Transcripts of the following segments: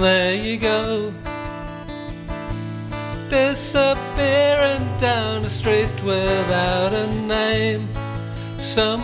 there you go. Disappearing down the street without a name. Всем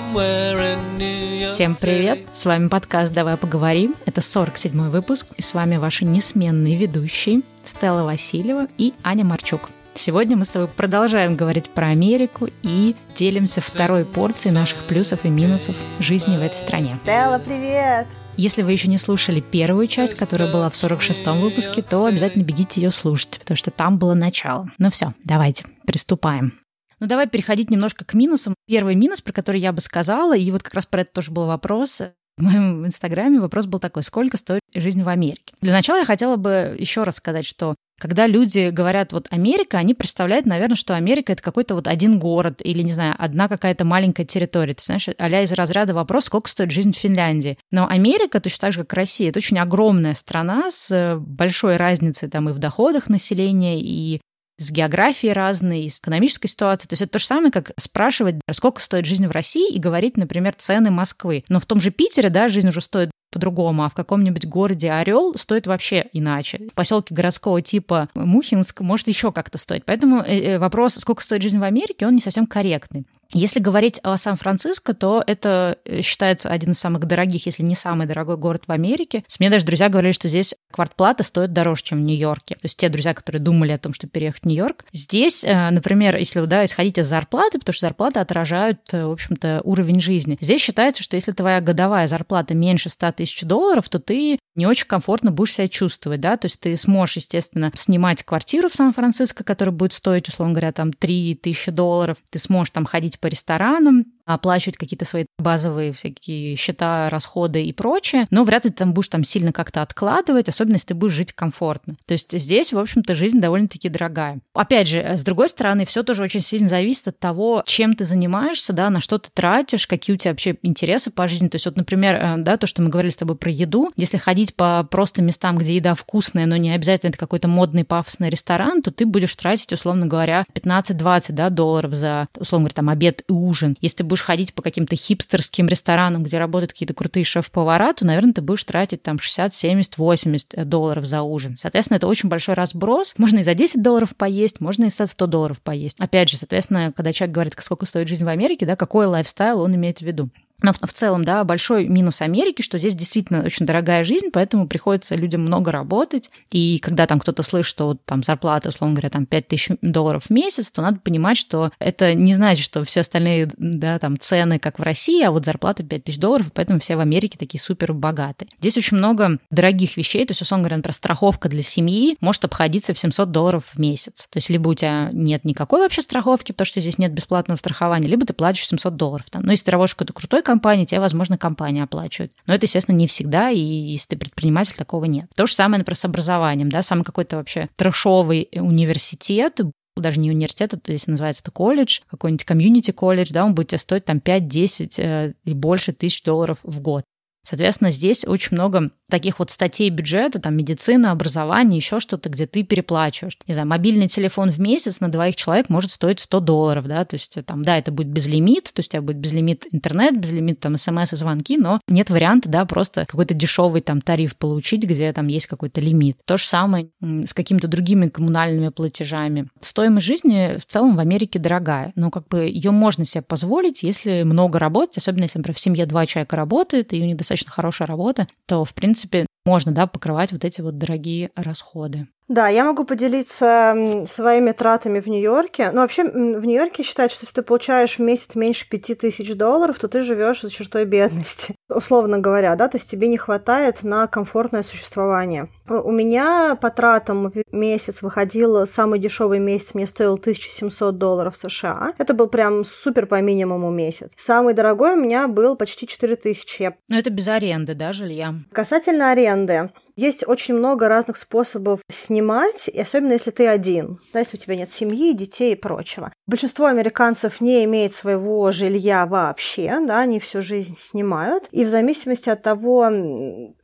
привет! С вами подкаст «Давай поговорим». Это 47-й выпуск, и с вами ваши несменные ведущие Стелла Васильева и Аня Марчук. Сегодня мы с тобой продолжаем говорить про Америку и делимся второй порцией наших плюсов и минусов жизни в этой стране. Стелла, привет! Если вы еще не слушали первую часть, которая была в 46-м выпуске, то обязательно бегите ее слушать, потому что там было начало. Ну все, давайте, приступаем. Ну, давай переходить немножко к минусам. Первый минус, про который я бы сказала, и вот как раз про это тоже был вопрос, в моем инстаграме вопрос был такой, сколько стоит жизнь в Америке? Для начала я хотела бы еще раз сказать, что когда люди говорят вот Америка, они представляют, наверное, что Америка это какой-то вот один город или, не знаю, одна какая-то маленькая территория. Ты знаешь, а из разряда вопрос, сколько стоит жизнь в Финляндии. Но Америка, точно так же, как Россия, это очень огромная страна с большой разницей там и в доходах населения, и с географией разной, с экономической ситуацией. То есть это то же самое, как спрашивать, сколько стоит жизнь в России, и говорить, например, цены Москвы. Но в том же Питере, да, жизнь уже стоит по-другому, а в каком-нибудь городе Орел стоит вообще иначе. В поселке городского типа Мухинск может еще как-то стоить. Поэтому э, э, вопрос, сколько стоит жизнь в Америке, он не совсем корректный. Если говорить о Сан-Франциско, то это э, считается один из самых дорогих, если не самый дорогой город в Америке. То есть мне даже друзья говорили, что здесь квартплата стоит дороже, чем в Нью-Йорке. То есть те друзья, которые думали о том, что переехать в Нью-Йорк. Здесь, например, если да, исходить из зарплаты, потому что зарплаты отражают, в общем-то, уровень жизни. Здесь считается, что если твоя годовая зарплата меньше 100 тысяч долларов, то ты не очень комфортно будешь себя чувствовать, да, то есть ты сможешь, естественно, снимать квартиру в Сан-Франциско, которая будет стоить, условно говоря, там 3 тысячи долларов, ты сможешь там ходить по ресторанам, оплачивать какие-то свои базовые всякие счета, расходы и прочее, но вряд ли ты там будешь там сильно как-то откладывать, особенно если ты будешь жить комфортно. То есть здесь, в общем-то, жизнь довольно-таки дорогая. Опять же, с другой стороны, все тоже очень сильно зависит от того, чем ты занимаешься, да, на что ты тратишь, какие у тебя вообще интересы по жизни. То есть вот, например, э, да, то, что мы говорили с тобой про еду, если ходить по просто местам, где еда вкусная, но не обязательно это какой-то модный пафосный ресторан, то ты будешь тратить, условно говоря, 15-20 да, долларов за, условно говоря, там обед и ужин. Если ты будешь ходить по каким-то хипстерским ресторанам, где работают какие-то крутые шеф-повара, то, наверное, ты будешь тратить там 60, 70, 80 долларов за ужин. Соответственно, это очень большой разброс. Можно и за 10 долларов поесть, можно и за 100 долларов поесть. Опять же, соответственно, когда человек говорит, сколько стоит жизнь в Америке, да, какой лайфстайл он имеет в виду. Но в, целом, да, большой минус Америки, что здесь действительно очень дорогая жизнь, поэтому приходится людям много работать. И когда там кто-то слышит, что вот, там зарплата, условно говоря, там 5 тысяч долларов в месяц, то надо понимать, что это не значит, что все остальные, да, там цены, как в России, а вот зарплата 5 тысяч долларов, поэтому все в Америке такие супер богатые. Здесь очень много дорогих вещей, то есть, условно говоря, например, страховка для семьи может обходиться в 700 долларов в месяц. То есть, либо у тебя нет никакой вообще страховки, потому что здесь нет бесплатного страхования, либо ты платишь 700 долларов. Там. Но если ты работаешь какой-то крутой компании, тебе, возможно, компания оплачивает. Но это, естественно, не всегда, и если ты предприниматель, такого нет. То же самое, например, с образованием, да, самый какой-то вообще трешовый университет, даже не университет, это если называется это колледж, какой-нибудь комьюнити колледж, да, он будет тебе стоить там 5-10 э, и больше тысяч долларов в год. Соответственно, здесь очень много таких вот статей бюджета, там медицина, образование, еще что-то, где ты переплачиваешь. Не знаю, мобильный телефон в месяц на двоих человек может стоить 100 долларов, да, то есть там, да, это будет безлимит, то есть у тебя будет безлимит интернет, безлимит там смс и звонки, но нет варианта, да, просто какой-то дешевый там тариф получить, где там есть какой-то лимит. То же самое с какими-то другими коммунальными платежами. Стоимость жизни в целом в Америке дорогая, но как бы ее можно себе позволить, если много работать, особенно если, например, в семье два человека работает, и у них достаточно хорошая работа, то, в принципе, принципе, можно, да, покрывать вот эти вот дорогие расходы. Да, я могу поделиться своими тратами в Нью-Йорке. Ну, вообще, в Нью-Йорке считают, что если ты получаешь в месяц меньше пяти тысяч долларов, то ты живешь за чертой бедности, условно говоря, да, то есть тебе не хватает на комфортное существование. У меня по тратам в месяц выходил самый дешевый месяц, мне стоил 1700 долларов США. Это был прям супер по минимуму месяц. Самый дорогой у меня был почти 4000. Но это без аренды, да, жилья? Касательно аренды. Есть очень много разных способов снимать, и особенно если ты один, да, если у тебя нет семьи, детей и прочего. Большинство американцев не имеет своего жилья вообще, да, они всю жизнь снимают, и в зависимости от того,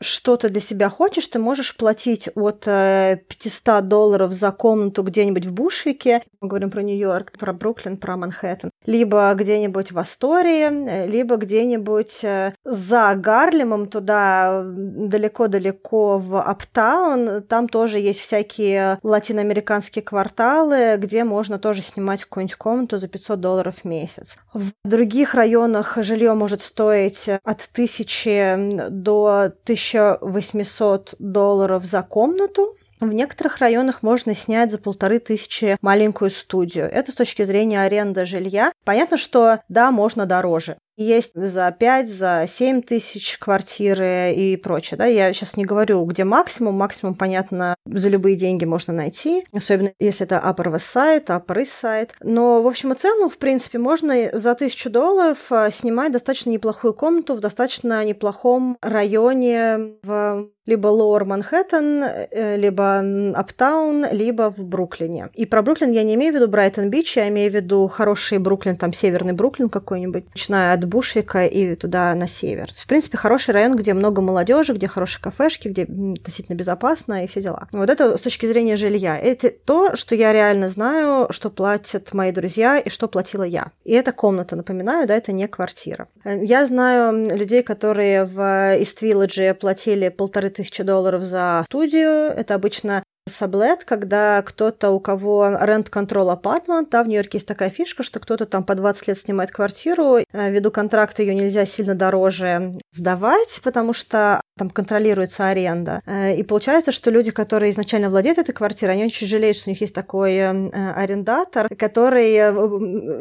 что ты для себя хочешь, ты можешь платить от 500 э, долларов за комнату где-нибудь в Бушвике, мы говорим про Нью-Йорк, про Бруклин, про Манхэттен, либо где-нибудь в Астории, либо где-нибудь э, за Гарлемом, туда далеко-далеко в Аптаун, там тоже есть всякие латиноамериканские кварталы, где можно тоже снимать какую-нибудь комнату за 500 долларов в месяц. В других районах жилье может стоить от 1000 до 1800 долларов за комнату. В некоторых районах можно снять за полторы тысячи маленькую студию. Это с точки зрения аренды жилья. Понятно, что да, можно дороже. Есть за 5, за 7 тысяч квартиры и прочее. Да? Я сейчас не говорю, где максимум. Максимум, понятно, за любые деньги можно найти. Особенно если это Upper West Side, Upper East Side. Но, в общем и целом, в принципе, можно за тысячу долларов а, снимать достаточно неплохую комнату в достаточно неплохом районе в либо Lower Манхэттен, э, либо Аптаун, либо в Бруклине. И про Бруклин я не имею в виду Брайтон-Бич, я имею в виду хороший Бруклин, там северный Бруклин какой-нибудь, начиная от Бушвика и туда на север. В принципе, хороший район, где много молодежи, где хорошие кафешки, где относительно безопасно и все дела. Вот это с точки зрения жилья. Это то, что я реально знаю, что платят мои друзья и что платила я. И это комната, напоминаю, да, это не квартира. Я знаю людей, которые в East Village платили полторы тысячи долларов за студию. Это обычно Саблет, когда кто-то, у кого rent control apartment, да, в Нью-Йорке есть такая фишка, что кто-то там по 20 лет снимает квартиру, э, ввиду контракта ее нельзя сильно дороже сдавать, потому что там контролируется аренда. Э, и получается, что люди, которые изначально владеют этой квартирой, они очень жалеют, что у них есть такой э, арендатор, который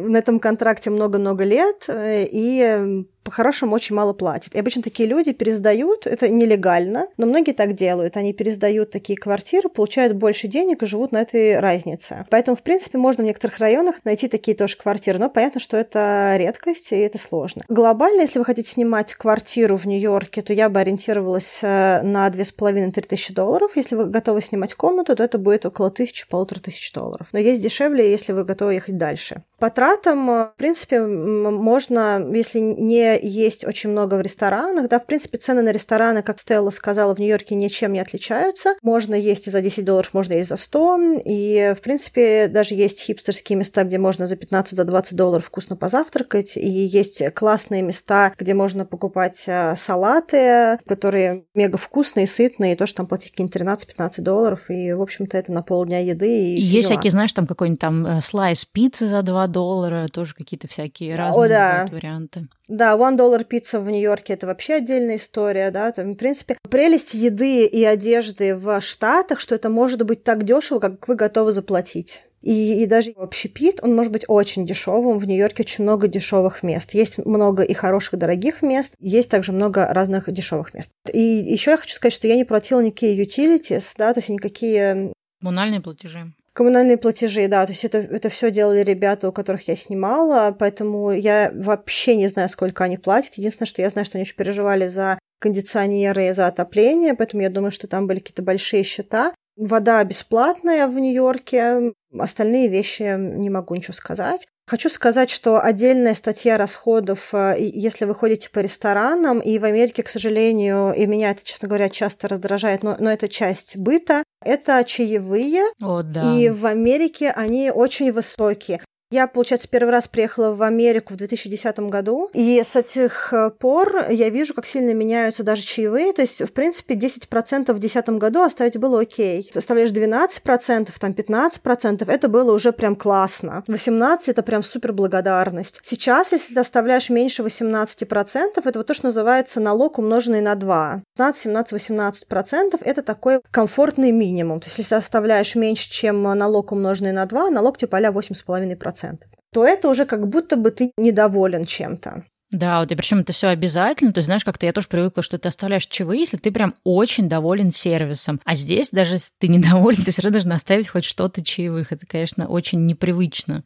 на этом контракте много-много лет, и по-хорошему очень мало платит. И обычно такие люди пересдают, это нелегально, но многие так делают. Они пересдают такие квартиры, получают больше денег и живут на этой разнице. Поэтому, в принципе, можно в некоторых районах найти такие тоже квартиры, но понятно, что это редкость и это сложно. Глобально, если вы хотите снимать квартиру в Нью-Йорке, то я бы ориентировалась э, на 2,5-3 тысячи долларов. Если вы готовы снимать комнату, то это будет около тысячи, полутора тысяч долларов. Но есть дешевле, если вы готовы ехать дальше. По тратам, э, в принципе, можно, если не есть очень много в ресторанах. Да, в принципе, цены на рестораны, как Стелла сказала, в Нью-Йорке ничем не отличаются. Можно есть и за 10 долларов, можно есть за 100. И, в принципе, даже есть хипстерские места, где можно за 15, за 20 долларов вкусно позавтракать. И есть классные места, где можно покупать э, салаты, которые мега вкусные, сытные, и тоже там платить какие-нибудь 13-15 долларов. И, в общем-то, это на полдня еды. И есть всякие, знаешь, там какой-нибудь там э, слайс пиццы за 2 доллара, тоже какие-то всякие разные О, да. варианты. Да, one dollar пицца в Нью-Йорке это вообще отдельная история, да. Там, в принципе, прелесть еды и одежды в Штатах, что это может быть так дешево, как вы готовы заплатить. И, и даже общепит, он может быть очень дешевым. В Нью-Йорке очень много дешевых мест. Есть много и хороших, дорогих мест. Есть также много разных дешевых мест. И еще я хочу сказать, что я не платила никакие utilities, да, то есть никакие... Коммунальные платежи. Коммунальные платежи, да, то есть это, это все делали ребята, у которых я снимала, поэтому я вообще не знаю, сколько они платят. Единственное, что я знаю, что они очень переживали за кондиционеры и за отопление, поэтому я думаю, что там были какие-то большие счета. Вода бесплатная в Нью-Йорке, остальные вещи не могу ничего сказать. Хочу сказать, что отдельная статья расходов, э, если вы ходите по ресторанам, и в Америке, к сожалению, и меня это, честно говоря, часто раздражает, но, но это часть быта, это чаевые. О, да. И в Америке они очень высокие. Я, получается, первый раз приехала в Америку в 2010 году, и с этих э, пор я вижу, как сильно меняются даже чаевые. То есть, в принципе, 10% в 2010 году оставить было окей. Оставляешь 12%, там 15%, это было уже прям классно. 18% это прям супер благодарность. Сейчас, если ты оставляешь меньше 18%, это вот то, что называется налог, умноженный на 2. 15, 17, 18% это такой комфортный минимум. То есть, если оставляешь меньше, чем налог, умноженный на 2, налог типа а 8,5% то это уже как будто бы ты недоволен чем-то. Да, вот и причем это все обязательно. То есть, знаешь, как-то я тоже привыкла, что ты оставляешь чаевые, если ты прям очень доволен сервисом. А здесь, даже если ты недоволен, ты все равно должен оставить хоть что-то чаевых. Это, конечно, очень непривычно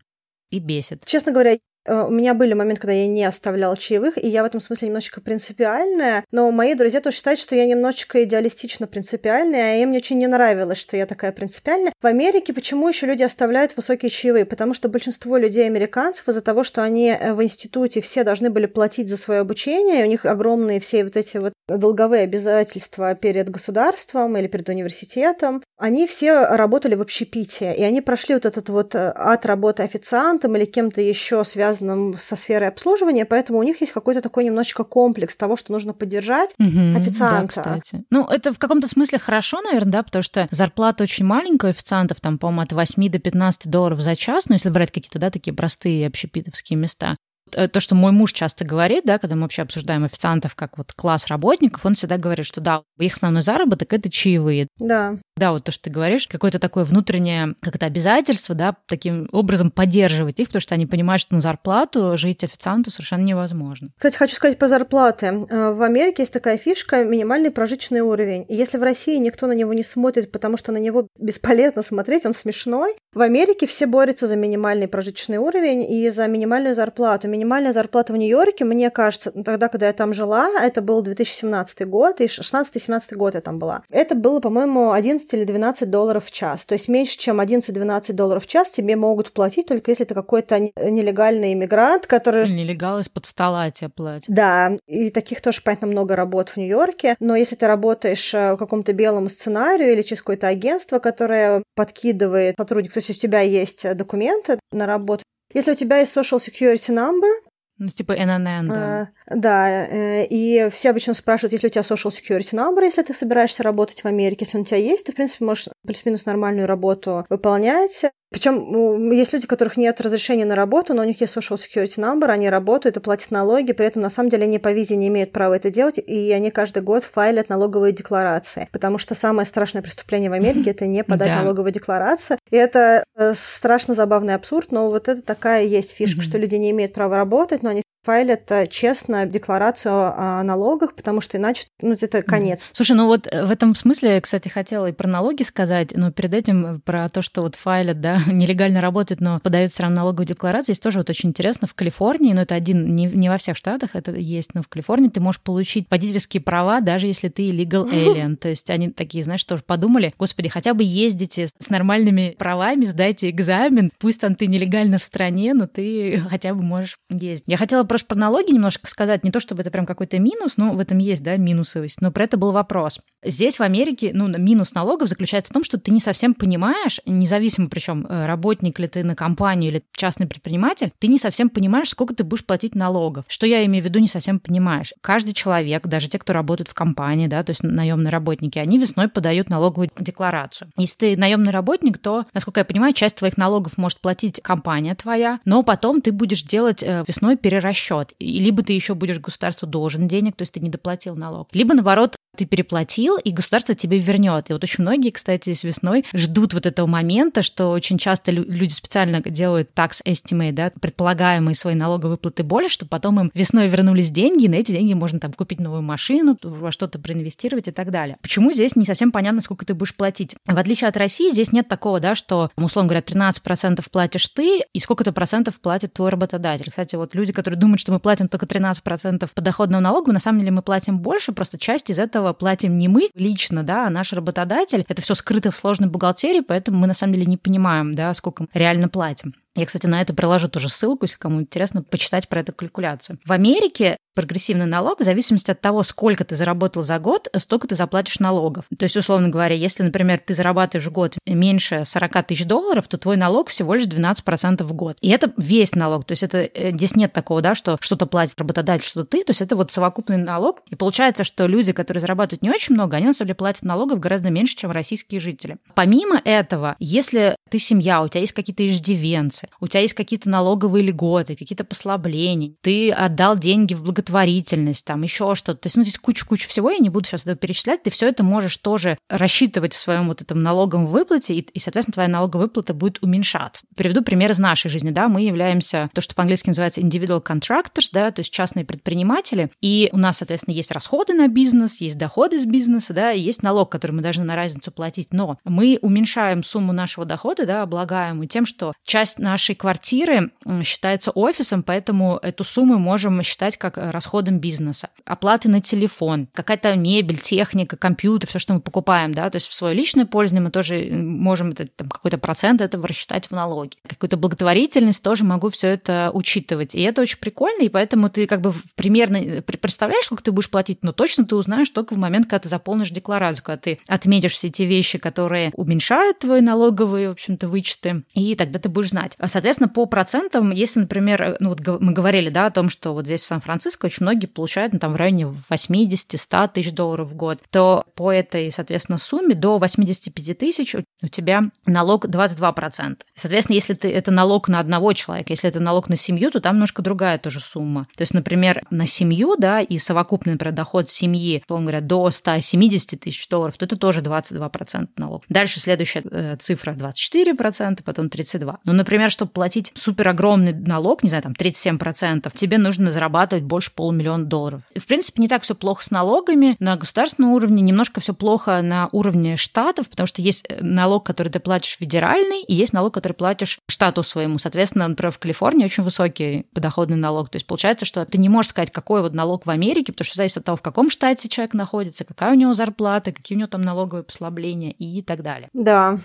и бесит. Честно говоря, у меня были моменты, когда я не оставляла чаевых, и я в этом смысле немножечко принципиальная, но мои друзья тоже считают, что я немножечко идеалистично принципиальная, а им очень не нравилось, что я такая принципиальная. В Америке почему еще люди оставляют высокие чаевые? Потому что большинство людей американцев из-за того, что они э, в институте все должны были платить за свое обучение, у них огромные все вот эти вот долговые обязательства перед государством или перед университетом, они все работали в общепите, и они прошли вот этот вот э, от работы официантом или кем-то еще связанным со сферой обслуживания, поэтому у них есть какой-то такой немножечко комплекс того, что нужно поддержать угу, официанта. Да, кстати. Ну, это в каком-то смысле хорошо, наверное, да, потому что зарплата очень маленькая у официантов, там, по-моему, от 8 до 15 долларов за час, ну, если брать какие-то, да, такие простые общепитовские места. Э, то, что мой муж часто говорит, да, когда мы вообще обсуждаем официантов как вот класс работников, он всегда говорит, что да, их основной заработок – это чаевые. Да. Да, вот то, что ты говоришь, какое-то такое внутреннее как-то обязательство, да, таким образом поддерживать их, потому что они понимают, что на зарплату жить официанту совершенно невозможно. Кстати, хочу сказать про зарплаты. Э, в Америке есть такая фишка – минимальный прожиточный уровень. И если в России никто на него не смотрит, потому что на него бесполезно смотреть, он смешной, в Америке все борются за минимальный прожиточный уровень и за минимальную зарплату. Минимальная зарплата в Нью-Йорке, мне кажется, тогда, когда я там жила, это был 2017 год, и 16-17 год я там была. Это было, по-моему, 11 11 или 12 долларов в час. То есть меньше, чем 11-12 долларов в час тебе могут платить, только если ты какой-то нелегальный иммигрант, который... Нелегал из-под стола тебе платят. Да, и таких тоже, понятно, много работ в Нью-Йорке. Но если ты работаешь э, в каком-то белом сценарию или через какое-то агентство, которое подкидывает сотрудник, то есть у тебя есть документы на работу, если у тебя есть social security number, ну, типа ННН, да. А, да, э, и все обычно спрашивают, если у тебя social security number, если ты собираешься работать в Америке, если он у тебя есть, ты, в принципе, можешь плюс-минус нормальную работу выполнять. Причем есть люди, у которых нет разрешения на работу, но у них есть social security number, они работают и платят налоги, при этом на самом деле они по визе не имеют права это делать, и они каждый год файлят налоговые декларации. Потому что самое страшное преступление в Америке это не подать налоговую декларацию. И это э, страшно забавный абсурд, но вот это такая есть фишка, что люди не имеют права работать, но они файлят э, честно декларацию о налогах, потому что иначе, ну, это конец. Слушай, ну вот э, в этом смысле, кстати, хотела и про налоги сказать, но перед этим про то, что вот файлят, да, нелегально работают, но подают все равно налоговую декларацию, есть тоже вот очень интересно. В Калифорнии, но это один, не, не во всех штатах это есть, но в Калифорнии ты можешь получить водительские права, даже если ты legal alien. То есть они такие, знаешь, тоже подумали, господи, хотя бы ездите с нормальными правами, сдайте экзамен, пусть там ты нелегально в стране, но ты хотя бы можешь ездить. Я хотела просто про налоги немножко сказать, не то чтобы это прям какой-то минус, но в этом есть, да, минусовость, но про это был вопрос. Здесь в Америке, ну, минус налогов заключается в том, что ты не совсем понимаешь, независимо причем э, работник ли ты на компанию или частный предприниматель, ты не совсем понимаешь, сколько ты будешь платить налогов. Что я имею в виду, не совсем понимаешь. Каждый человек, даже те, кто работает в компании, да, то есть наемные работники, они весной подают налоговую декларацию. Если ты наемный работник, то, насколько я понимаю, часть твоих налогов может платить компания твоя, но потом ты будешь делать э, весной перерасчет счет. И либо ты еще будешь государству должен денег, то есть ты не доплатил налог, либо наоборот ты переплатил, и государство тебе вернет. И вот очень многие, кстати, с весной ждут вот этого момента, что очень часто люди специально делают tax estimate, да, предполагаемые свои налоговые выплаты более, чтобы потом им весной вернулись деньги, и на эти деньги можно там купить новую машину, во что-то проинвестировать и так далее. Почему здесь не совсем понятно, сколько ты будешь платить? В отличие от России, здесь нет такого, да, что, условно говоря, 13% платишь ты, и сколько-то процентов платит твой работодатель. Кстати, вот люди, которые думают, что мы платим только 13% подоходного налога, на самом деле мы платим больше, просто часть из этого этого платим не мы лично, да, а наш работодатель. Это все скрыто в сложной бухгалтерии, поэтому мы на самом деле не понимаем, да, сколько реально платим. Я, кстати, на это приложу тоже ссылку, если кому интересно почитать про эту калькуляцию. В Америке прогрессивный налог в зависимости от того, сколько ты заработал за год, столько ты заплатишь налогов. То есть, условно говоря, если, например, ты зарабатываешь в год меньше 40 тысяч долларов, то твой налог всего лишь 12% в год. И это весь налог. То есть это э, здесь нет такого, да, что что-то платит работодатель, что-то ты. То есть это вот совокупный налог. И получается, что люди, которые зарабатывают не очень много, они на самом деле платят налогов гораздо меньше, чем российские жители. Помимо этого, если ты семья, у тебя есть какие-то иждивенцы, у тебя есть какие-то налоговые льготы, какие-то послабления, ты отдал деньги в благотворительность, там еще что-то. То есть, ну, здесь куча-куча всего, я не буду сейчас это перечислять, ты все это можешь тоже рассчитывать в своем вот этом налоговом выплате, и, и соответственно, твоя налоговая выплата будет уменьшаться. Приведу пример из нашей жизни, да, мы являемся то, что по-английски называется individual contractors, да, то есть частные предприниматели, и у нас, соответственно, есть расходы на бизнес, есть доходы из бизнеса, да, и есть налог, который мы должны на разницу платить, но мы уменьшаем сумму нашего дохода, да, облагаемые тем, что часть нашей квартиры считается офисом, поэтому эту сумму можем считать как расходам бизнеса. Оплаты на телефон, какая-то мебель, техника, компьютер, все, что мы покупаем, да, то есть в свое личное пользование мы тоже можем это, там, какой-то процент этого рассчитать в налоги. Какую-то благотворительность тоже могу все это учитывать. И это очень прикольно, и поэтому ты как бы примерно представляешь, сколько ты будешь платить, но точно ты узнаешь только в момент, когда ты заполнишь декларацию, когда ты отметишь все эти вещи, которые уменьшают твои налоговые, в общем-то, вычеты, и тогда ты будешь знать. Соответственно, по процентам, если, например, ну вот мы говорили, да, о том, что вот здесь в Сан-Франциско очень многие получают ну, там в районе 80-100 тысяч долларов в год, то по этой, соответственно, сумме до 85 тысяч у тебя налог 22%. Соответственно, если ты, это налог на одного человека, если это налог на семью, то там немножко другая тоже сумма. То есть, например, на семью, да, и совокупный, например, доход семьи, условно говоря, до 170 тысяч долларов, то это тоже 22% налог. Дальше следующая э, цифра 24%, потом 32%. Ну, например, чтобы платить супер огромный налог, не знаю, там 37%, тебе нужно зарабатывать больше полумиллиона долларов. В принципе, не так все плохо с налогами. На государственном уровне немножко все плохо на уровне штатов, потому что есть э, налог, который ты платишь федеральный, и есть налог, который платишь штату своему. Соответственно, например, в Калифорнии очень высокий подоходный налог. То есть получается, что ты не можешь сказать, какой вот налог в Америке, потому что зависит от того, в каком штате человек находится, какая у него зарплата, какие у него там налоговые послабления и так далее. Да,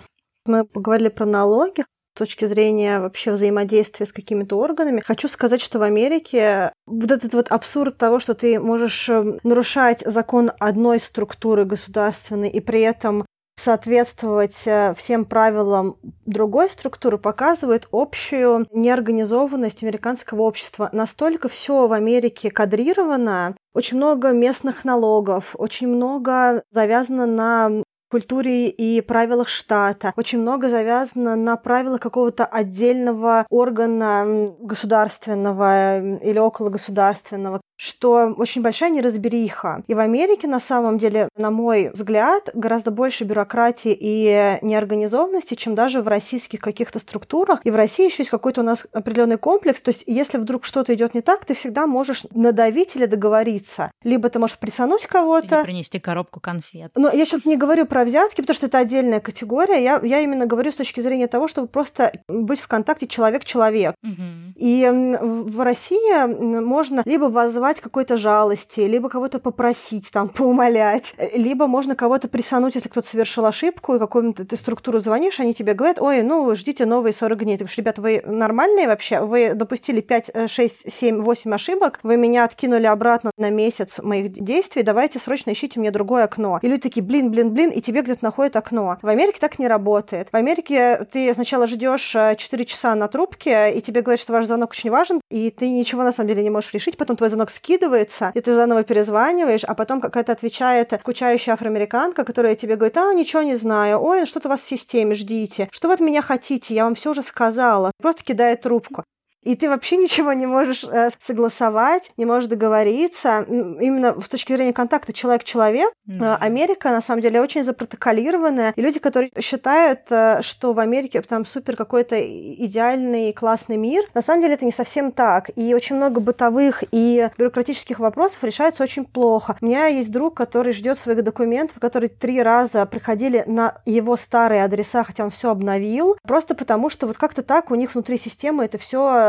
мы поговорили про налоги точки зрения вообще взаимодействия с какими-то органами. Хочу сказать, что в Америке вот этот вот абсурд того, что ты можешь эм, нарушать закон одной структуры государственной и при этом соответствовать э, всем правилам другой структуры показывает общую неорганизованность американского общества. Настолько все в Америке кадрировано, очень много местных налогов, очень много завязано на культуре и правилах штата. Очень много завязано на правилах какого-то отдельного органа государственного или около государственного что очень большая неразбериха. И в Америке, на самом деле, на мой взгляд, гораздо больше бюрократии и неорганизованности, чем даже в российских каких-то структурах. И в России еще есть какой-то у нас определенный комплекс. То есть, если вдруг что-то идет не так, ты всегда можешь надавить или договориться. Либо ты можешь присануть кого-то. Или принести коробку конфет. Но я сейчас не говорю про взятки, потому что это отдельная категория. Я, я именно говорю с точки зрения того, чтобы просто быть в контакте человек-человек. Угу. И в России можно либо возвать вызывать какой-то жалости, либо кого-то попросить, там, поумолять, либо можно кого-то присануть, если кто-то совершил ошибку, и какую-то ты структуру звонишь, они тебе говорят, ой, ну, ждите новые 40 дней. Ты говоришь, ребята, вы нормальные вообще? Вы допустили 5, 6, 7, 8 ошибок, вы меня откинули обратно на месяц моих действий, давайте срочно ищите мне другое окно. И люди такие, блин, блин, блин, и тебе где-то находят окно. В Америке так не работает. В Америке ты сначала ждешь 4 э, часа на трубке, и тебе говорят, что ваш звонок очень важен, и ты ничего на самом деле не можешь решить, потом твой звонок скидывается, и ты заново перезваниваешь, а потом какая-то отвечает скучающая афроамериканка, которая тебе говорит, а, ничего не знаю, ой, что-то у вас в системе, ждите, что вы от меня хотите, я вам все уже сказала, просто кидает трубку и ты вообще ничего не можешь э, согласовать, не можешь договориться. Именно с точки зрения контакта человек-человек, mm-hmm. Америка, на самом деле, очень запротоколированная. И люди, которые считают, э, что в Америке там супер какой-то идеальный, классный мир, на самом деле это не совсем так. И очень много бытовых и бюрократических вопросов решаются очень плохо. У меня есть друг, который ждет своих документов, которые три раза приходили на его старые адреса, хотя он все обновил, просто потому что вот как-то так у них внутри системы это все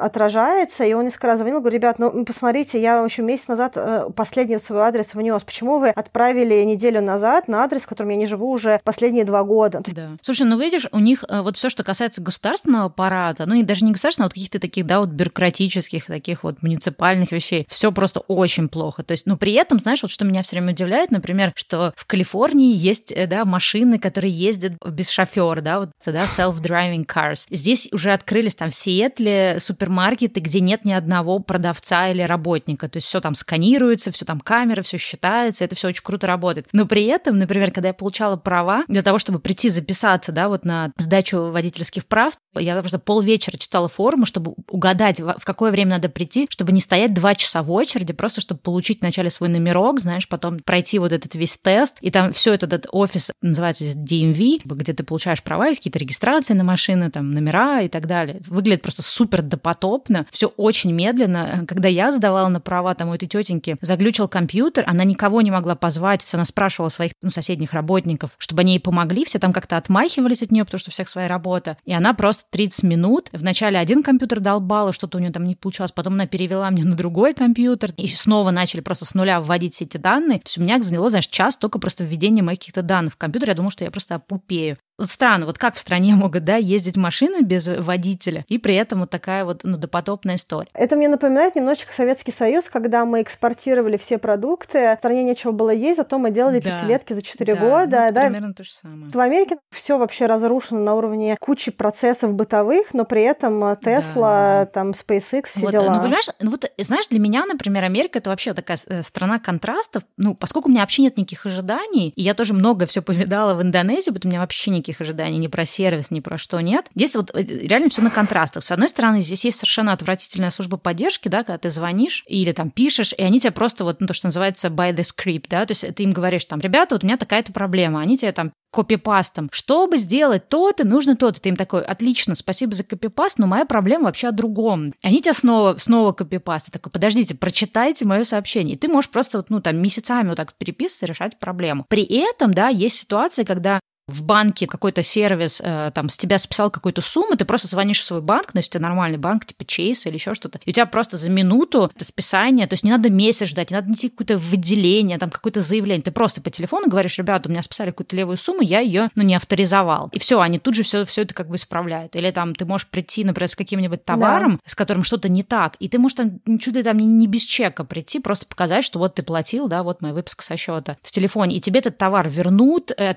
отражается, и он несколько раз звонил, говорит, ребят, ну посмотрите, я еще месяц назад э, последний свой адрес внес, почему вы отправили неделю назад на адрес, в котором я не живу уже последние два года? Да. Слушай, ну видишь, у них э, вот все, что касается государственного аппарата, ну и даже не государственного, а вот каких-то таких, да, вот бюрократических, таких вот муниципальных вещей, все просто очень плохо. То есть, ну при этом, знаешь, вот что меня все время удивляет, например, что в Калифорнии есть, э, да, машины, которые ездят без шофера, да, вот, да, self-driving cars. Здесь уже открылись там в Сиэтле или супермаркеты, где нет ни одного продавца или работника. То есть все там сканируется, все там камеры, все считается, это все очень круто работает. Но при этом, например, когда я получала права для того, чтобы прийти записаться, да, вот на сдачу водительских прав, я просто полвечера читала форму, чтобы угадать, в какое время надо прийти, чтобы не стоять два часа в очереди, просто чтобы получить вначале свой номерок, знаешь, потом пройти вот этот весь тест, и там все этот, этот офис называется DMV, где ты получаешь права, есть какие-то регистрации на машины, там номера и так далее. Выглядит просто супер супер допотопно, все очень медленно. Когда я сдавала на права, там у этой тетеньки заглючил компьютер, она никого не могла позвать, она спрашивала своих ну, соседних работников, чтобы они ей помогли, все там как-то отмахивались от нее, потому что у всех своя работа. И она просто 30 минут, вначале один компьютер долбала, что-то у нее там не получалось, потом она перевела мне на другой компьютер, и снова начали просто с нуля вводить все эти данные. То есть у меня заняло, знаешь, час только просто введение моих каких-то данных в компьютер. Я думала, что я просто опупею. Странно, вот как в стране могут, да, ездить машины без водителя, и при этом вот такая вот, ну, допотопная история. Это мне напоминает немножечко Советский Союз, когда мы экспортировали все продукты, в стране нечего было есть, зато мы делали да. пятилетки за четыре да, года. Ну, да, примерно то же самое. В Америке все вообще разрушено на уровне кучи процессов бытовых, но при этом Tesla, да, да. там, SpaceX, все вот, дела. Ну, понимаешь, ну вот, знаешь, для меня, например, Америка — это вообще такая э, страна контрастов, ну, поскольку у меня вообще нет никаких ожиданий, и я тоже много все повидала в Индонезии, потому у меня вообще никаких ожиданий ни про сервис, ни про что нет. Здесь вот э, реально все на контрастах. С одной стороны, здесь есть совершенно отвратительная служба поддержки, да, когда ты звонишь или там пишешь, и они тебе просто вот ну, то, что называется by the script, да, то есть ты им говоришь там, ребята, вот у меня такая-то проблема, они тебе там копипастом. Чтобы сделать то-то, нужно то-то. Ты им такой, отлично, спасибо за копипаст, но моя проблема вообще о другом. Они тебя снова, снова копипаст. Ты такой, подождите, прочитайте мое сообщение. И ты можешь просто, вот, ну, там, месяцами вот так переписываться, решать проблему. При этом, да, есть ситуации, когда в банке какой-то сервис э, там с тебя списал какую-то сумму, ты просто звонишь в свой банк, ну, если у нормальный банк, типа Chase или еще что-то, и у тебя просто за минуту это списание, то есть не надо месяц ждать, не надо найти какое-то выделение, там какое-то заявление, ты просто по телефону говоришь, ребята, у меня списали какую-то левую сумму, я ее, ну, не авторизовал. И все, они тут же все, все это как бы исправляют. Или там ты можешь прийти, например, с каким-нибудь товаром, да. с которым что-то не так, и ты можешь там ничего там не, не без чека прийти, просто показать, что вот ты платил, да, вот моя выписка со счета в телефоне, и тебе этот товар вернут, э,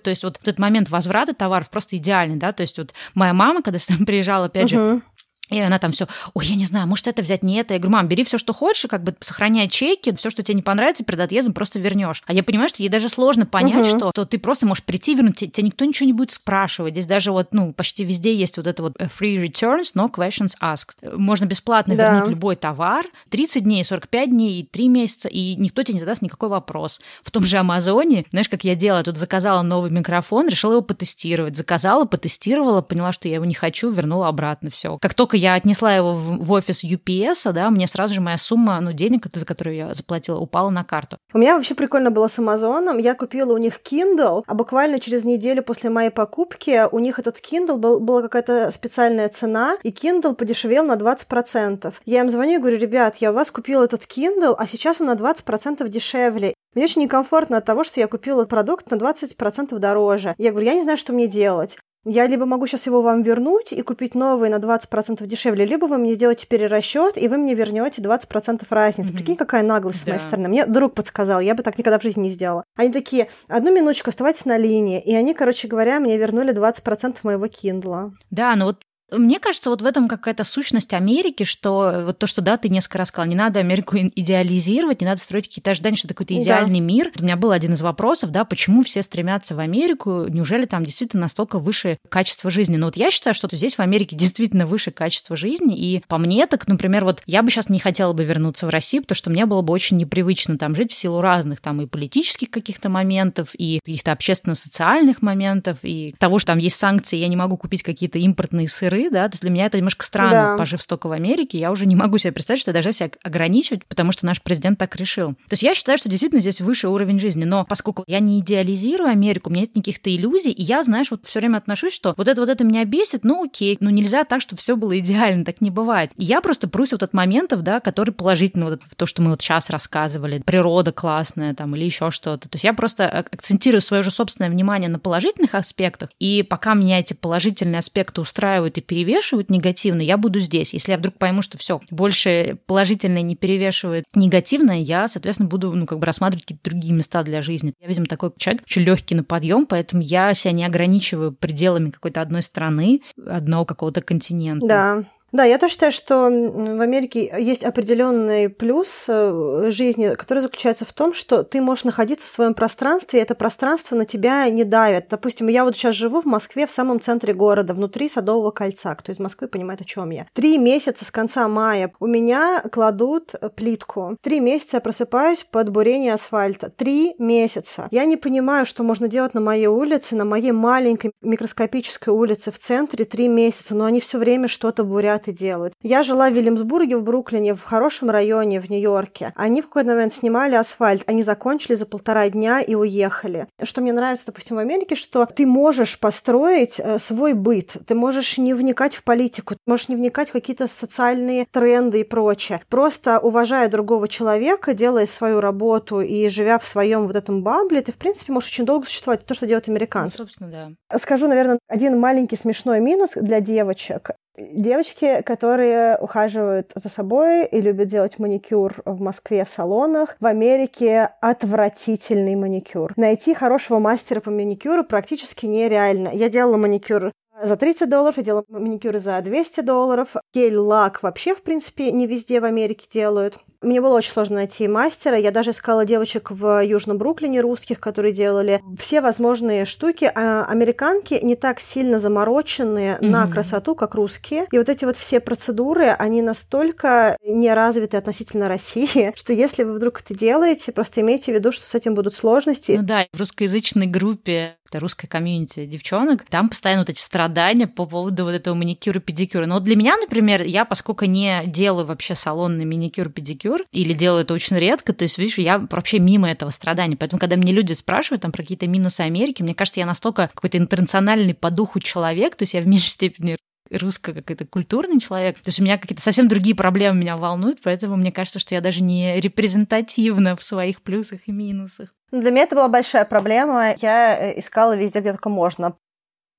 отремонтируют, то есть вот этот момент возврата товаров просто идеальный, да, то есть вот моя мама, когда сюда приезжала, опять uh-huh. же, и она там все, ой, я не знаю, может это взять, не это. Я говорю, мам, бери все, что хочешь, и как бы сохраняй чеки, все, что тебе не понравится, перед отъездом просто вернешь. А я понимаю, что ей даже сложно понять, угу. что то ты просто можешь прийти, вернуть, тебя, тебя никто ничего не будет спрашивать. Здесь даже вот, ну, почти везде есть вот это вот э, free returns, no questions asked. Можно бесплатно да. вернуть любой товар, 30 дней, 45 дней, 3 месяца, и никто тебе не задаст никакой вопрос. В том же Амазоне, знаешь, как я делала, тут заказала новый микрофон, решила его потестировать. Заказала, потестировала, поняла, что я его не хочу, вернула обратно все. Как только я отнесла его в, в офис UPS, да, мне сразу же моя сумма, ну, денег, за которую я заплатила, упала на карту. У меня вообще прикольно было с Амазоном. Я купила у них Kindle, а буквально через неделю после моей покупки у них этот Kindle был, была какая-то специальная цена, и Kindle подешевел на 20%. Я им звоню и говорю, ребят, я у вас купила этот Kindle, а сейчас он на 20% дешевле. Мне очень некомфортно от того, что я купила продукт на 20% дороже. Я говорю, я не знаю, что мне делать. Я либо могу сейчас его вам вернуть и купить новый на 20% дешевле, либо вы мне сделаете перерасчет, и вы мне вернете 20% разницы. Mm-hmm. Прикинь, какая наглость да. с моей стороны. Мне друг подсказал, я бы так никогда в жизни не сделала. Они такие, одну минуточку, оставайтесь на линии. И они, короче говоря, мне вернули 20% моего Kindle. Да, но вот мне кажется, вот в этом какая-то сущность Америки, что вот то, что, да, ты несколько раз сказал, не надо Америку идеализировать, не надо строить какие-то ожидания, что это какой-то идеальный да. мир. У меня был один из вопросов, да, почему все стремятся в Америку, неужели там действительно настолько выше качество жизни? Но вот я считаю, что здесь в Америке действительно выше качество жизни, и по мне так, например, вот я бы сейчас не хотела бы вернуться в Россию, потому что мне было бы очень непривычно там жить в силу разных там и политических каких-то моментов, и каких-то общественно-социальных моментов, и того, что там есть санкции, я не могу купить какие-то импортные сыры, игры, да, то есть для меня это немножко странно, да. пожив столько в Америке, я уже не могу себе представить, что я должна себя ограничивать, потому что наш президент так решил. То есть я считаю, что действительно здесь выше уровень жизни, но поскольку я не идеализирую Америку, у меня нет никаких-то иллюзий, и я, знаешь, вот все время отношусь, что вот это вот это меня бесит, ну окей, ну нельзя так, чтобы все было идеально, так не бывает. И я просто прусь вот от моментов, да, которые положительно вот в то, что мы вот сейчас рассказывали, природа классная там или еще что-то. То есть я просто акцентирую свое же собственное внимание на положительных аспектах, и пока меня эти положительные аспекты устраивают и перевешивают негативно, я буду здесь. Если я вдруг пойму, что все больше положительное не перевешивает негативное, я, соответственно, буду ну, как бы рассматривать какие-то другие места для жизни. Я, видимо, такой человек, очень легкий на подъем, поэтому я себя не ограничиваю пределами какой-то одной страны, одного какого-то континента. Да. Да, я тоже считаю, что в Америке есть определенный плюс э, жизни, который заключается в том, что ты можешь находиться в своем пространстве, и это пространство на тебя не давит. Допустим, я вот сейчас живу в Москве, в самом центре города, внутри Садового кольца. Кто из Москвы понимает, о чем я. Три месяца с конца мая у меня кладут плитку. Три месяца я просыпаюсь под бурение асфальта. Три месяца. Я не понимаю, что можно делать на моей улице, на моей маленькой микроскопической улице в центре три месяца, но они все время что-то бурят ребята делают. Я жила в Вильямсбурге, в Бруклине, в хорошем районе, в Нью-Йорке. Они в какой-то момент снимали асфальт, они закончили за полтора дня и уехали. Что мне нравится, допустим, в Америке, что ты можешь построить э, свой быт, ты можешь не вникать в политику, ты можешь не вникать в какие-то социальные тренды и прочее. Просто уважая другого человека, делая свою работу и живя в своем вот этом бабле, ты, в принципе, можешь очень долго существовать. То, что делают американцы. Ну, собственно, да. Скажу, наверное, один маленький смешной минус для девочек. Девочки, которые ухаживают за собой и любят делать маникюр в Москве в салонах, в Америке отвратительный маникюр. Найти хорошего мастера по маникюру практически нереально. Я делала маникюр за 30 долларов, я делала маникюры за 200 долларов. Гель-лак вообще, в принципе, не везде в Америке делают. Мне было очень сложно найти мастера. Я даже искала девочек в Южном Бруклине русских, которые делали все возможные штуки. А американки не так сильно замороченные mm-hmm. на красоту, как русские. И вот эти вот все процедуры, они настолько не развиты относительно России, что если вы вдруг это делаете, просто имейте в виду, что с этим будут сложности. Ну да, в русскоязычной группе это русская комьюнити девчонок, там постоянно вот эти страдания по поводу вот этого маникюра, педикюра. Но вот для меня, например, я, поскольку не делаю вообще салонный маникюр, маникюр, или делаю это очень редко, то есть, видишь, я вообще мимо этого страдания. Поэтому, когда мне люди спрашивают там про какие-то минусы Америки, мне кажется, я настолько какой-то интернациональный по духу человек, то есть я в меньшей степени русско какой-то культурный человек. То есть у меня какие-то совсем другие проблемы меня волнуют, поэтому мне кажется, что я даже не репрезентативна в своих плюсах и минусах. Для меня это была большая проблема. Я э, искала везде, где только можно.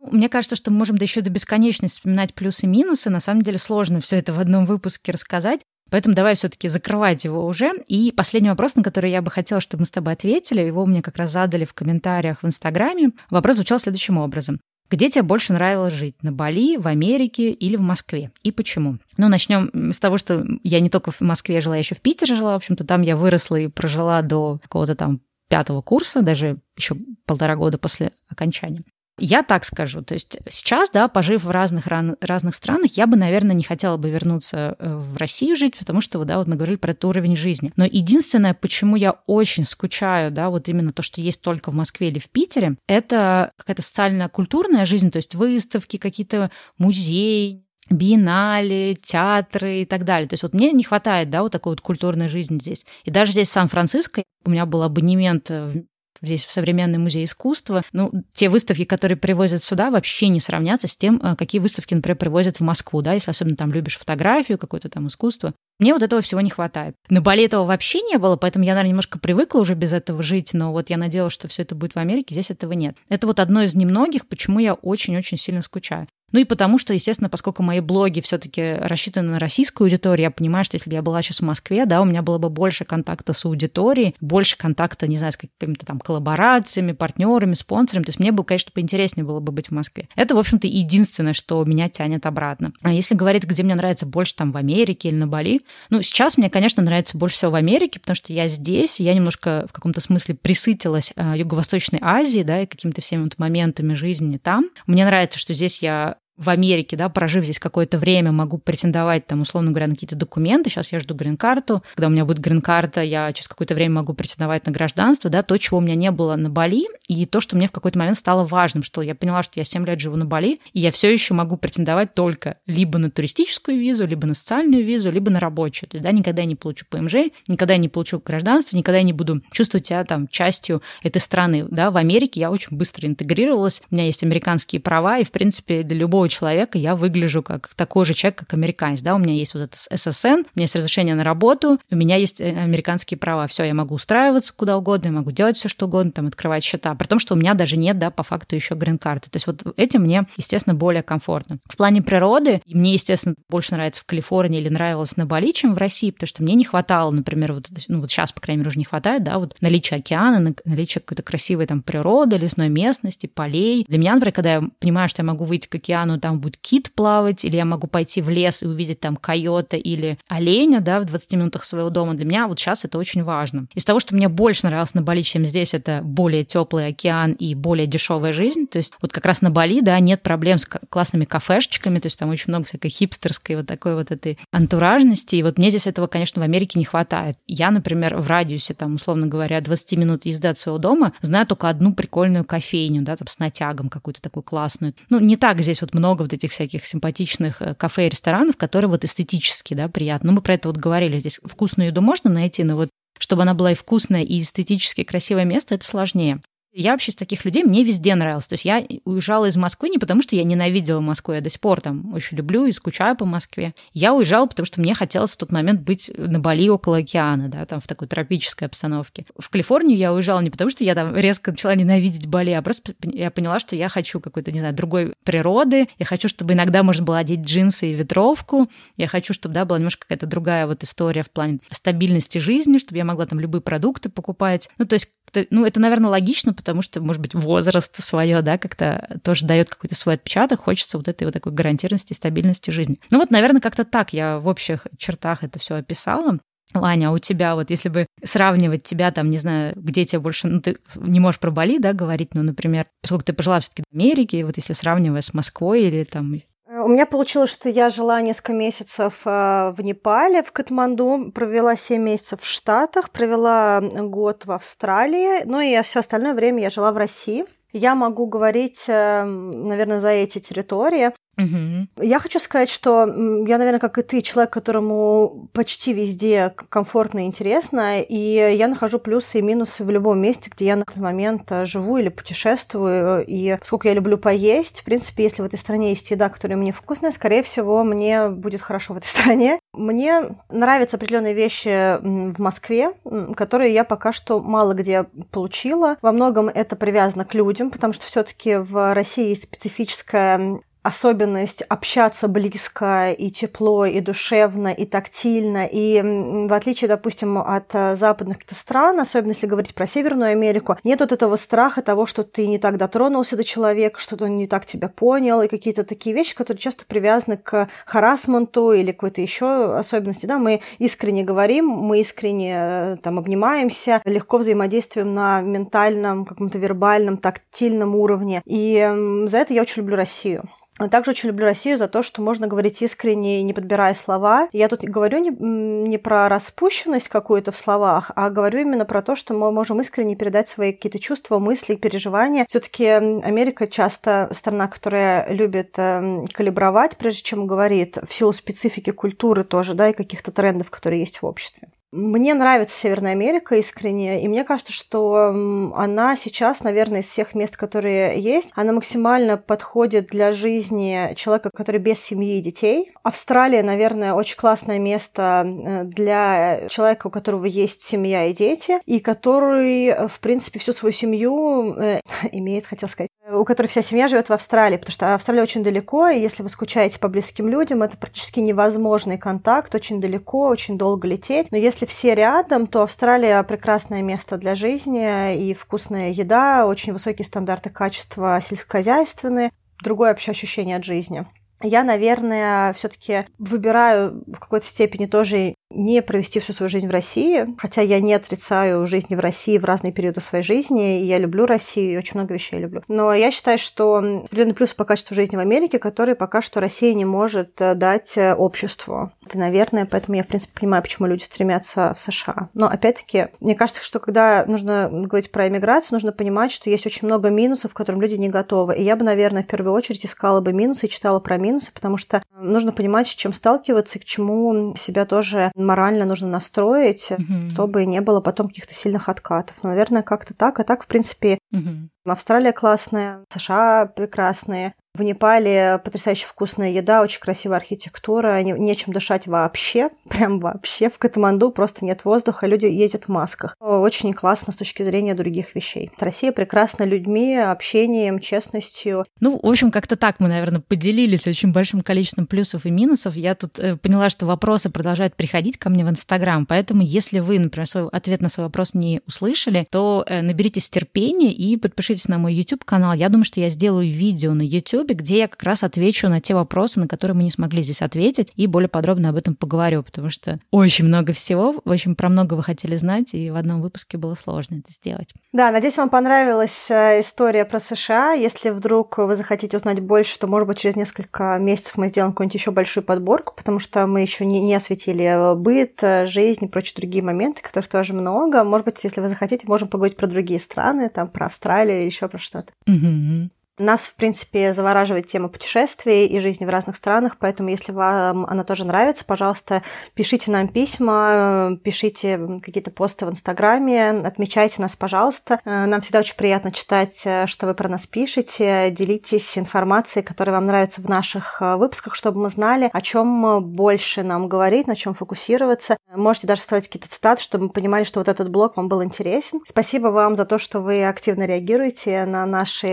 Мне кажется, что мы можем да еще до бесконечности вспоминать плюсы и минусы. На самом деле сложно все это в одном выпуске рассказать. Поэтому давай все-таки закрывать его уже. И последний вопрос, на который я бы хотела, чтобы мы с тобой ответили, его мне как раз задали в комментариях в Инстаграме. Вопрос звучал следующим образом. Где тебе больше нравилось жить? На Бали, в Америке или в Москве? И почему? Ну, начнем с того, что я не только в Москве жила, я еще в Питере жила. В общем-то, там я выросла и прожила до какого-то там пятого курса, даже еще полтора года после окончания. Я так скажу, то есть сейчас, да, пожив в разных, разных странах, я бы, наверное, не хотела бы вернуться э, в Россию жить, потому что, да, вот мы говорили про этот уровень жизни. Но единственное, почему я очень скучаю, да, вот именно то, что есть только в Москве или в Питере, это какая-то социально-культурная жизнь, то есть выставки, какие-то музеи, биеннале, театры и так далее. То есть вот мне не хватает, да, вот такой вот культурной жизни здесь. И даже здесь в Сан-Франциско у меня был абонемент в здесь в Современный музей искусства. Ну, те выставки, которые привозят сюда, вообще не сравнятся с тем, э, какие выставки, например, привозят в Москву, да, если особенно там любишь фотографию, какое-то там искусство. Мне вот этого всего не хватает. На Бали этого вообще не было, поэтому я, наверное, немножко привыкла уже без этого жить, но вот я надеялась, что все это будет в Америке, здесь этого нет. Это вот одно из немногих, почему я очень-очень сильно скучаю. Ну и потому что, естественно, поскольку мои блоги все-таки рассчитаны на российскую аудиторию, я понимаю, что если бы я была сейчас в Москве, да, у меня было бы больше контакта с аудиторией, больше контакта, не знаю, с какими-то там коллаборациями, партнерами, спонсорами. То есть мне бы, конечно, поинтереснее было бы быть в Москве. Это, в общем-то, единственное, что меня тянет обратно. А если говорить, где мне нравится больше, там, в Америке или на Бали, ну, сейчас мне, конечно, нравится больше всего в Америке, потому что я здесь, я немножко в каком-то смысле присытилась э, Юго-Восточной Азией, да, и какими-то всеми вот моментами жизни там. Мне нравится, что здесь я в Америке, да, прожив здесь какое-то время, могу претендовать, там, условно говоря, на какие-то документы. Сейчас я жду грин-карту. Когда у меня будет грин-карта, я через какое-то время могу претендовать на гражданство, да, то, чего у меня не было на Бали, и то, что мне в какой-то момент стало важным, что я поняла, что я 7 лет живу на Бали, и я все еще могу претендовать только либо на туристическую визу, либо на социальную визу, либо на рабочую. То есть, да, никогда не получу ПМЖ, никогда не получу гражданство, никогда не буду чувствовать себя там частью этой страны. Да, в Америке я очень быстро интегрировалась, у меня есть американские права, и, в принципе, для любого человека я выгляжу как такой же человек, как американец. Да? У меня есть вот это ССН, у меня есть разрешение на работу, у меня есть э, американские права. Все, я могу устраиваться куда угодно, я могу делать все, что угодно, там, открывать счета. При том, что у меня даже нет, да, по факту еще грин-карты. То есть вот этим мне, естественно, более комфортно. В плане природы мне, естественно, больше нравится в Калифорнии или нравилось на Бали, чем в России, потому что мне не хватало, например, вот, ну вот сейчас, по крайней мере, уже не хватает, да, вот наличия океана, наличия какой-то красивой там природы, лесной местности, полей. Для меня, например, когда я понимаю, что я могу выйти к океану там будет кит плавать, или я могу пойти в лес и увидеть там койота или оленя, да, в 20 минутах своего дома. Для меня вот сейчас это очень важно. Из того, что мне больше нравилось на Бали, чем здесь, это более теплый океан и более дешевая жизнь. То есть вот как раз на Бали, да, нет проблем с классными кафешечками, то есть там очень много всякой хипстерской вот такой вот этой антуражности. И вот мне здесь этого, конечно, в Америке не хватает. Я, например, в радиусе, там, условно говоря, 20 минут езды от своего дома знаю только одну прикольную кофейню, да, там с натягом какую-то такую классную. Ну, не так здесь вот много вот этих всяких симпатичных э, кафе и ресторанов, которые вот эстетически, да, приятно. Ну, мы про это вот говорили. Здесь вкусную еду можно найти, но вот чтобы она была и вкусная, и эстетически красивое место, это сложнее. Я вообще из таких людей, мне везде нравилось. То есть я уезжала из Москвы не потому, что я ненавидела Москву, я до сих пор там очень люблю и скучаю по Москве. Я уезжала, потому что мне хотелось в тот момент быть на Бали около океана, да, там в такой тропической обстановке. В Калифорнию я уезжала не потому, что я там резко начала ненавидеть Бали, а просто я поняла, что я хочу какой-то, не знаю, другой природы, я хочу, чтобы иногда можно было одеть джинсы и ветровку, я хочу, чтобы, да, была немножко какая-то другая вот история в плане стабильности жизни, чтобы я могла там любые продукты покупать. Ну, то есть ну, это, наверное, логично, потому что, может быть, возраст свое, да, как-то тоже дает какой-то свой отпечаток, хочется вот этой вот такой гарантированности, стабильности жизни. Ну вот, наверное, как-то так я в общих чертах это все описала. Ваня, а у тебя вот, если бы сравнивать тебя там, не знаю, где тебе больше, ну, ты не можешь про Бали, да, говорить, но, например, поскольку ты пожила все таки в Америке, вот если сравнивая с Москвой или там меня получилось, что я жила несколько месяцев э, в Непале, в Катманду, провела 7 месяцев в Штатах, провела год в Австралии, ну и все остальное время я жила в России. Я могу говорить, э, наверное, за эти территории. Я хочу сказать, что я, наверное, как и ты, человек, которому почти везде комфортно и интересно, и я нахожу плюсы и минусы в любом месте, где я на этот момент э, живу или путешествую, и поскольку я люблю поесть, в принципе, если в этой стране есть еда, которая мне вкусная, скорее всего, мне будет хорошо в этой стране. Мне нравятся определенные вещи в Москве, которые я пока что мало где получила. Во многом это привязано к людям, потому что все-таки в России есть специфическая особенность общаться близко и тепло, и душевно, и тактильно. И в отличие, допустим, от э, западных стран, особенно если говорить про Северную Америку, нет вот этого страха того, что ты не так дотронулся до человека, что он не так тебя понял, и какие-то такие вещи, которые часто привязаны к харасменту или какой-то еще особенности. Да, мы искренне говорим, мы искренне э, там обнимаемся, легко взаимодействуем на ментальном, каком-то вербальном, тактильном уровне. И за это я очень люблю Россию. Также очень люблю Россию за то, что можно говорить искренне, не подбирая слова. Я тут говорю не, не про распущенность какую-то в словах, а говорю именно про то, что мы можем искренне передать свои какие-то чувства, мысли, переживания. Все-таки Америка часто страна, которая любит э, калибровать, прежде чем говорит, в силу специфики культуры тоже, да, и каких-то трендов, которые есть в обществе. Мне нравится Северная Америка искренне, и мне кажется, что она сейчас, наверное, из всех мест, которые есть, она максимально подходит для жизни человека, который без семьи и детей. Австралия, наверное, очень классное место э, для человека, у которого есть семья и дети, и который, в принципе, всю свою семью э, имеет, хотел сказать, у которой вся семья живет в Австралии, потому что Австралия очень далеко, и если вы скучаете по близким людям, это практически невозможный контакт, очень далеко, очень долго лететь. Но если все рядом, то Австралия прекрасное место для жизни, и вкусная еда, очень высокие стандарты качества сельскохозяйственные, другое вообще ощущение от жизни. Я, наверное, все-таки выбираю в какой-то степени тоже не провести всю свою жизнь в России, хотя я не отрицаю жизни в России в разные периоды своей жизни, и я люблю Россию, и очень много вещей люблю. Но я считаю, что определенный плюс по качеству жизни в Америке, который пока что Россия не может э, дать э, обществу. Это, наверное, поэтому я, в принципе, понимаю, почему люди стремятся в США. Но, опять-таки, мне кажется, что когда нужно говорить про иммиграцию, нужно понимать, что есть очень много минусов, к которым люди не готовы. И я бы, наверное, в первую очередь искала бы минусы и читала про минусы, потому что нужно понимать, с чем сталкиваться и к чему себя тоже морально нужно настроить, угу. чтобы не было потом каких-то сильных откатов. Но, наверное, как-то так. А так, в принципе, угу. Австралия классная, США прекрасные. В Непале потрясающе вкусная еда, очень красивая архитектура, не, нечем дышать вообще, прям вообще. В Катманду просто нет воздуха, люди ездят в масках. Очень классно с точки зрения других вещей. Россия прекрасна людьми, общением, честностью. Ну, в общем, как-то так мы, наверное, поделились очень большим количеством плюсов и минусов. Я тут э, поняла, что вопросы продолжают приходить ко мне в Инстаграм, поэтому если вы, например, свой ответ на свой вопрос не услышали, то э, наберитесь терпения и подпишитесь подпишитесь на мой YouTube-канал. Я думаю, что я сделаю видео на YouTube, где я как раз отвечу на те вопросы, на которые мы не смогли здесь ответить, и более подробно об этом поговорю, потому что очень много всего, очень про много вы хотели знать, и в одном выпуске было сложно это сделать. Да, надеюсь, вам понравилась э, история про США. Если вдруг вы захотите узнать больше, то, может быть, через несколько месяцев мы сделаем какую-нибудь еще большую подборку, потому что мы еще не, не осветили быт, жизнь и прочие другие моменты, которых тоже много. Может быть, если вы захотите, можем поговорить про другие страны, там, про Австралию еще про что-то. Угу. Нас, в принципе, завораживает тема путешествий и жизни в разных странах, поэтому если вам она тоже нравится, пожалуйста, пишите нам письма, пишите какие-то посты в Инстаграме, отмечайте нас, пожалуйста. Нам всегда очень приятно читать, что вы про нас пишете, делитесь информацией, которая вам нравится в наших выпусках, чтобы мы знали, о чем больше нам говорить, на чем фокусироваться. Можете даже вставить какие-то цитаты, чтобы мы понимали, что вот этот блог вам был интересен. Спасибо вам за то, что вы активно реагируете на наши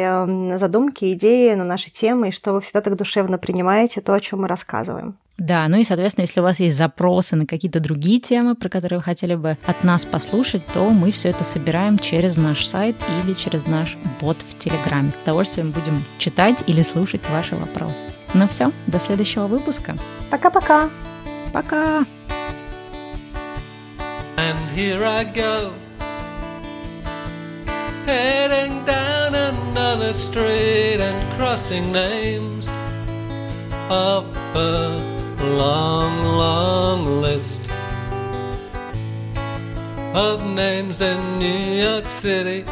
задумки, идеи на наши темы, и что вы всегда так душевно принимаете то, о чем мы рассказываем. Да, ну и, соответственно, если у вас есть запросы на какие-то другие темы, про которые вы хотели бы от нас послушать, то мы все это собираем через наш сайт или через наш бот в Телеграме. С удовольствием будем читать или слушать ваши вопросы. Ну все, до следующего выпуска. Пока-пока. Пока. And here I go, heading down another street and crossing names up a long, long list of names in New York City.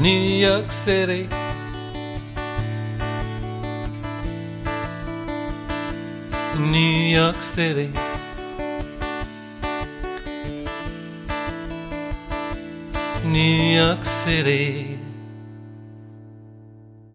New York City. New York City. New York City.